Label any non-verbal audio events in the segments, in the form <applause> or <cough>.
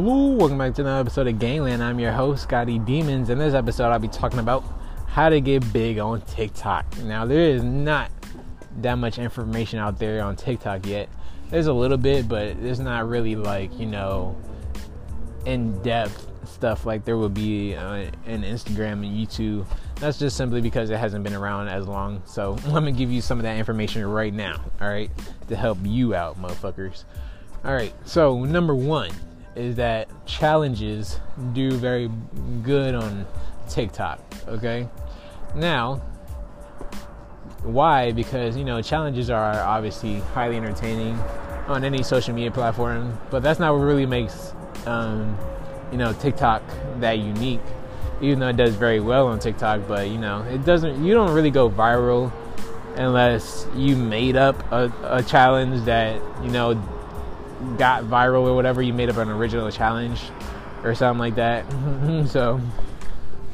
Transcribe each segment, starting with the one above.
Hello, welcome back to another episode of Gangland. I'm your host, Scotty Demons. In this episode, I'll be talking about how to get big on TikTok. Now, there is not that much information out there on TikTok yet. There's a little bit, but there's not really like, you know, in depth stuff like there will be uh, in Instagram and YouTube. That's just simply because it hasn't been around as long. So <laughs> I'm gonna give you some of that information right now, all right, to help you out, motherfuckers. All right, so number one is that challenges do very good on TikTok, okay? Now, why? Because, you know, challenges are obviously highly entertaining on any social media platform, but that's not what really makes, um, you know, TikTok that unique. Even though it does very well on TikTok, but you know, it doesn't. You don't really go viral unless you made up a, a challenge that you know got viral or whatever, you made up an original challenge or something like that. Mm-hmm. so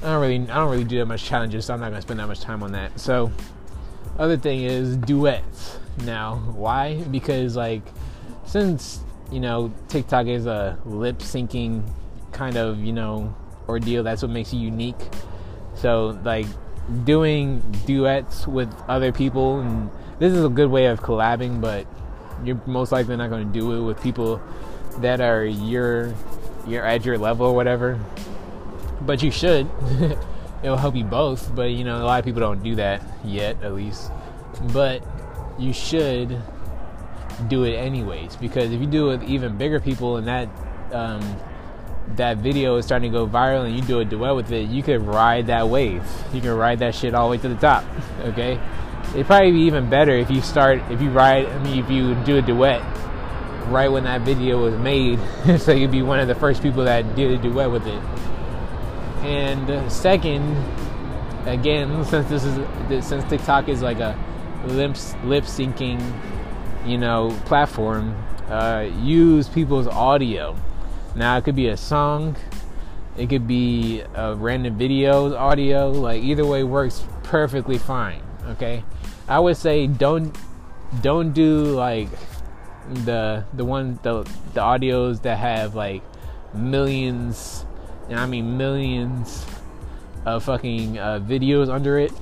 I don't really I don't really do that much challenges, so I'm not gonna spend that much time on that. So other thing is duets. Now, why? Because like since you know TikTok is a lip syncing kind of you know ordeal, that's what makes you unique. So like doing duets with other people and this is a good way of collabing, but you're most likely not going to do it with people that are your you're at your level or whatever. But you should. <laughs> It'll help you both. But you know, a lot of people don't do that yet, at least. But you should do it anyways because if you do it with even bigger people and that um, that video is starting to go viral and you do a duet with it, you could ride that wave. You can ride that shit all the way to the top. Okay it'd probably be even better if you start if you write i mean if you do a duet right when that video was made. <laughs> So you'd be one of the first people that did a duet with it. And second again since this is since tiktok is like a lip lip syncing you know platform uh, use people's audio. Now it could be a song it could be a random video audio like either way works perfectly fine okay? I would say don't don't do like the the one the the audios that have like millions and I mean millions of fucking uh, videos under it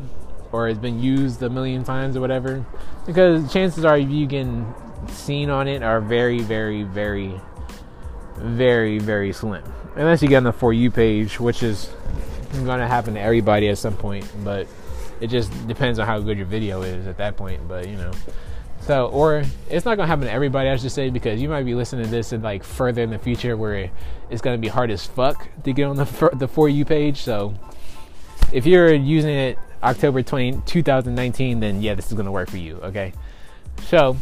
or has been used a million times or whatever because chances are you can seen on it are very very very very very slim. Unless you get on the for you page which is going to happen to everybody at some point but it just depends on how good your video is at that point. But you know, so or it's not gonna happen to everybody. I should say because you might be listening to this and like further in the future where it's gonna be hard as fuck to get on the the for you page. So if you're using it October 20, 2019, then yeah, this is gonna work for you. Okay, so.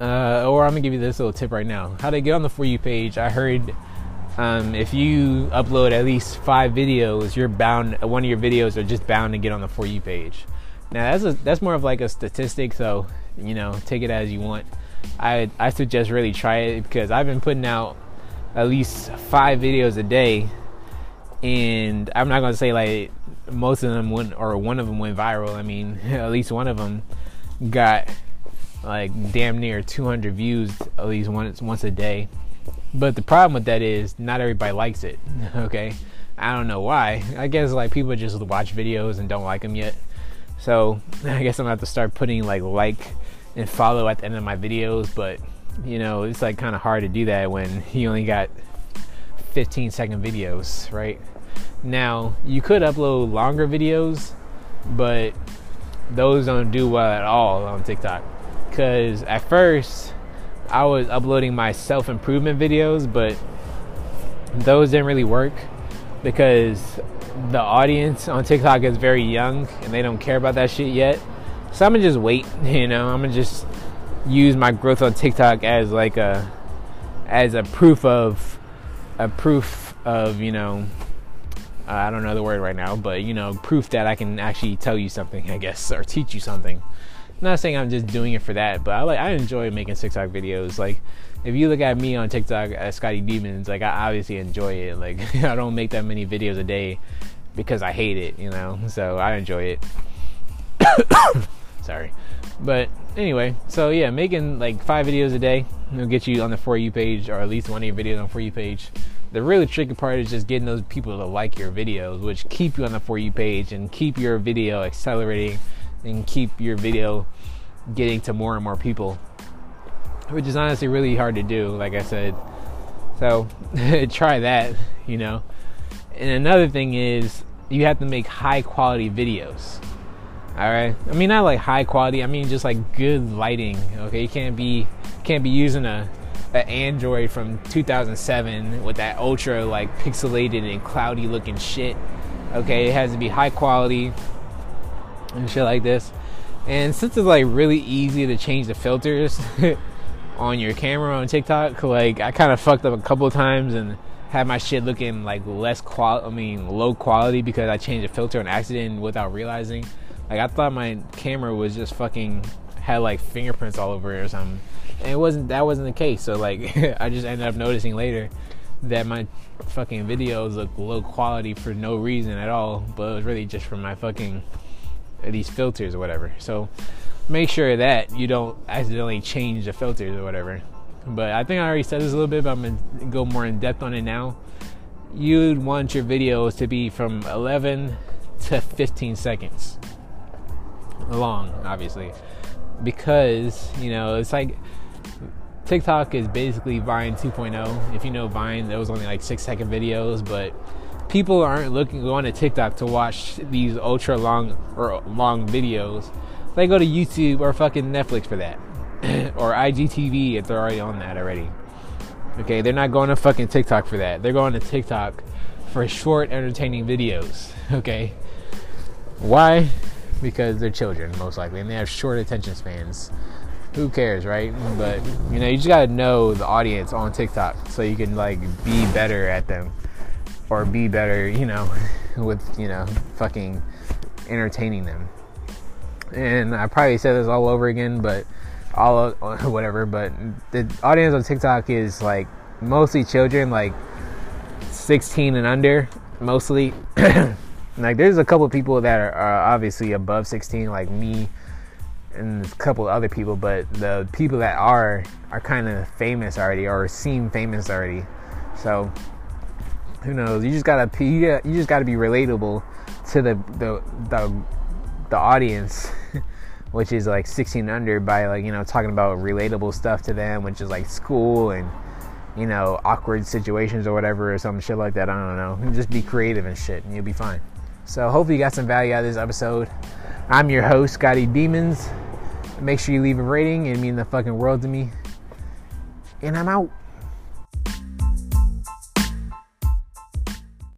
Uh, or I'm gonna give you this little tip right now. How to get on the for you page. I heard um, if you upload at least five videos, you're bound. One of your videos are just bound to get on the for you page. Now that's a, that's more of like a statistic, so you know, take it as you want. I I suggest really try it because I've been putting out at least five videos a day, and I'm not gonna say like most of them went or one of them went viral. I mean, <laughs> at least one of them got like damn near 200 views at least once once a day but the problem with that is not everybody likes it. <laughs> Okay, I don't know why. I guess like people just watch videos and don't like them yet. So <laughs> I guess I'm gonna have to start putting like like and follow at the end of my videos. But you know, it's like kind of hard to do that when <laughs> you only got 15 second videos, right? Now you could upload longer videos, but those don't do well at all on TikTok. Cause at first I was uploading my self improvement videos, but those didn't really work because the audience on TikTok is very young and they don't care about that shit yet. So I'm gonna just wait, <laughs> you know, I'm gonna just use my growth on TikTok as like a as a proof of a proof of, you know, I don't know the word right now, but you know, proof that I can actually tell you something, I guess, or teach you something not saying I'm just doing it for that, but I like I enjoy making TikTok videos. Like if you look at me on TikTok as Scotty Demons, like I obviously enjoy it. Like <laughs> I don't make that many videos a day because I hate it, you know. So I enjoy it. <coughs> Sorry. But anyway, so yeah, making like five videos a day will get you on the For You page, or at least one of your videos on For You page. The really tricky part is just getting those people to like your videos, which keep you on the For You page and keep your video accelerating and keep your video getting to more and more people, which is honestly really hard to do, like I said. So <laughs> try that, you know. And another thing is you have to make high quality videos. All right. I mean, not like high quality. I mean, just like good lighting. Okay, you can't be can't be using a, a Android from 2007 with that ultra like pixelated and cloudy looking shit. Okay, it has to be high quality and shit like this. And since it's like really easy to change the filters <laughs> on your camera on TikTok, like I kind of fucked up a couple times and had my shit looking like less qual I mean, low quality because I changed the filter on accident without realizing. Like I thought my camera was just fucking had like fingerprints all over it or something, and it wasn't. That wasn't the case. So like <laughs> I just ended up noticing later that my fucking videos look low quality for no reason at all, but it was really just from my fucking these filters or whatever. So make sure that you don't accidentally change the filters or whatever. But I think I already said this a little bit, but I'm gonna go more in depth on it now. You'd want your videos to be from 11 to 15 seconds long, obviously, because you know it's like TikTok is basically Vine 2.0. If you know Vine, that was only like six second videos, but people aren't looking going to TikTok to watch these ultra long or long videos. They go to YouTube or fucking Netflix for that, <clears throat> or IGTV if they're already on that already. Okay, they're not going to fucking TikTok for that. They're going to TikTok for short, entertaining videos. <laughs> Okay, why? because they're children most likely and they have short attention spans who cares right but you know you just gotta know the audience on tiktok so you can like be better at them or be better you know <laughs> with you know fucking entertaining them. And i probably said this all over again but all <laughs> whatever but the audience on tiktok is like mostly children like 16 and under mostly. <clears throat> Like there's a couple people that are, are, obviously above 16 like me and a couple other people but the people that are are kind of famous already or seem famous already. So who knows you just gotta you just gotta be relatable to the the the, the audience <laughs> which is like 16 under by like you know talking about relatable stuff to them which is like school and you know awkward situations or whatever or some shit like that i don't know just be creative and shit and you'll be fine so hopefully you got some value out of this episode. I'm your host, Scotty Demons. Make sure you leave a rating. It means the fucking world to me. And I'm out.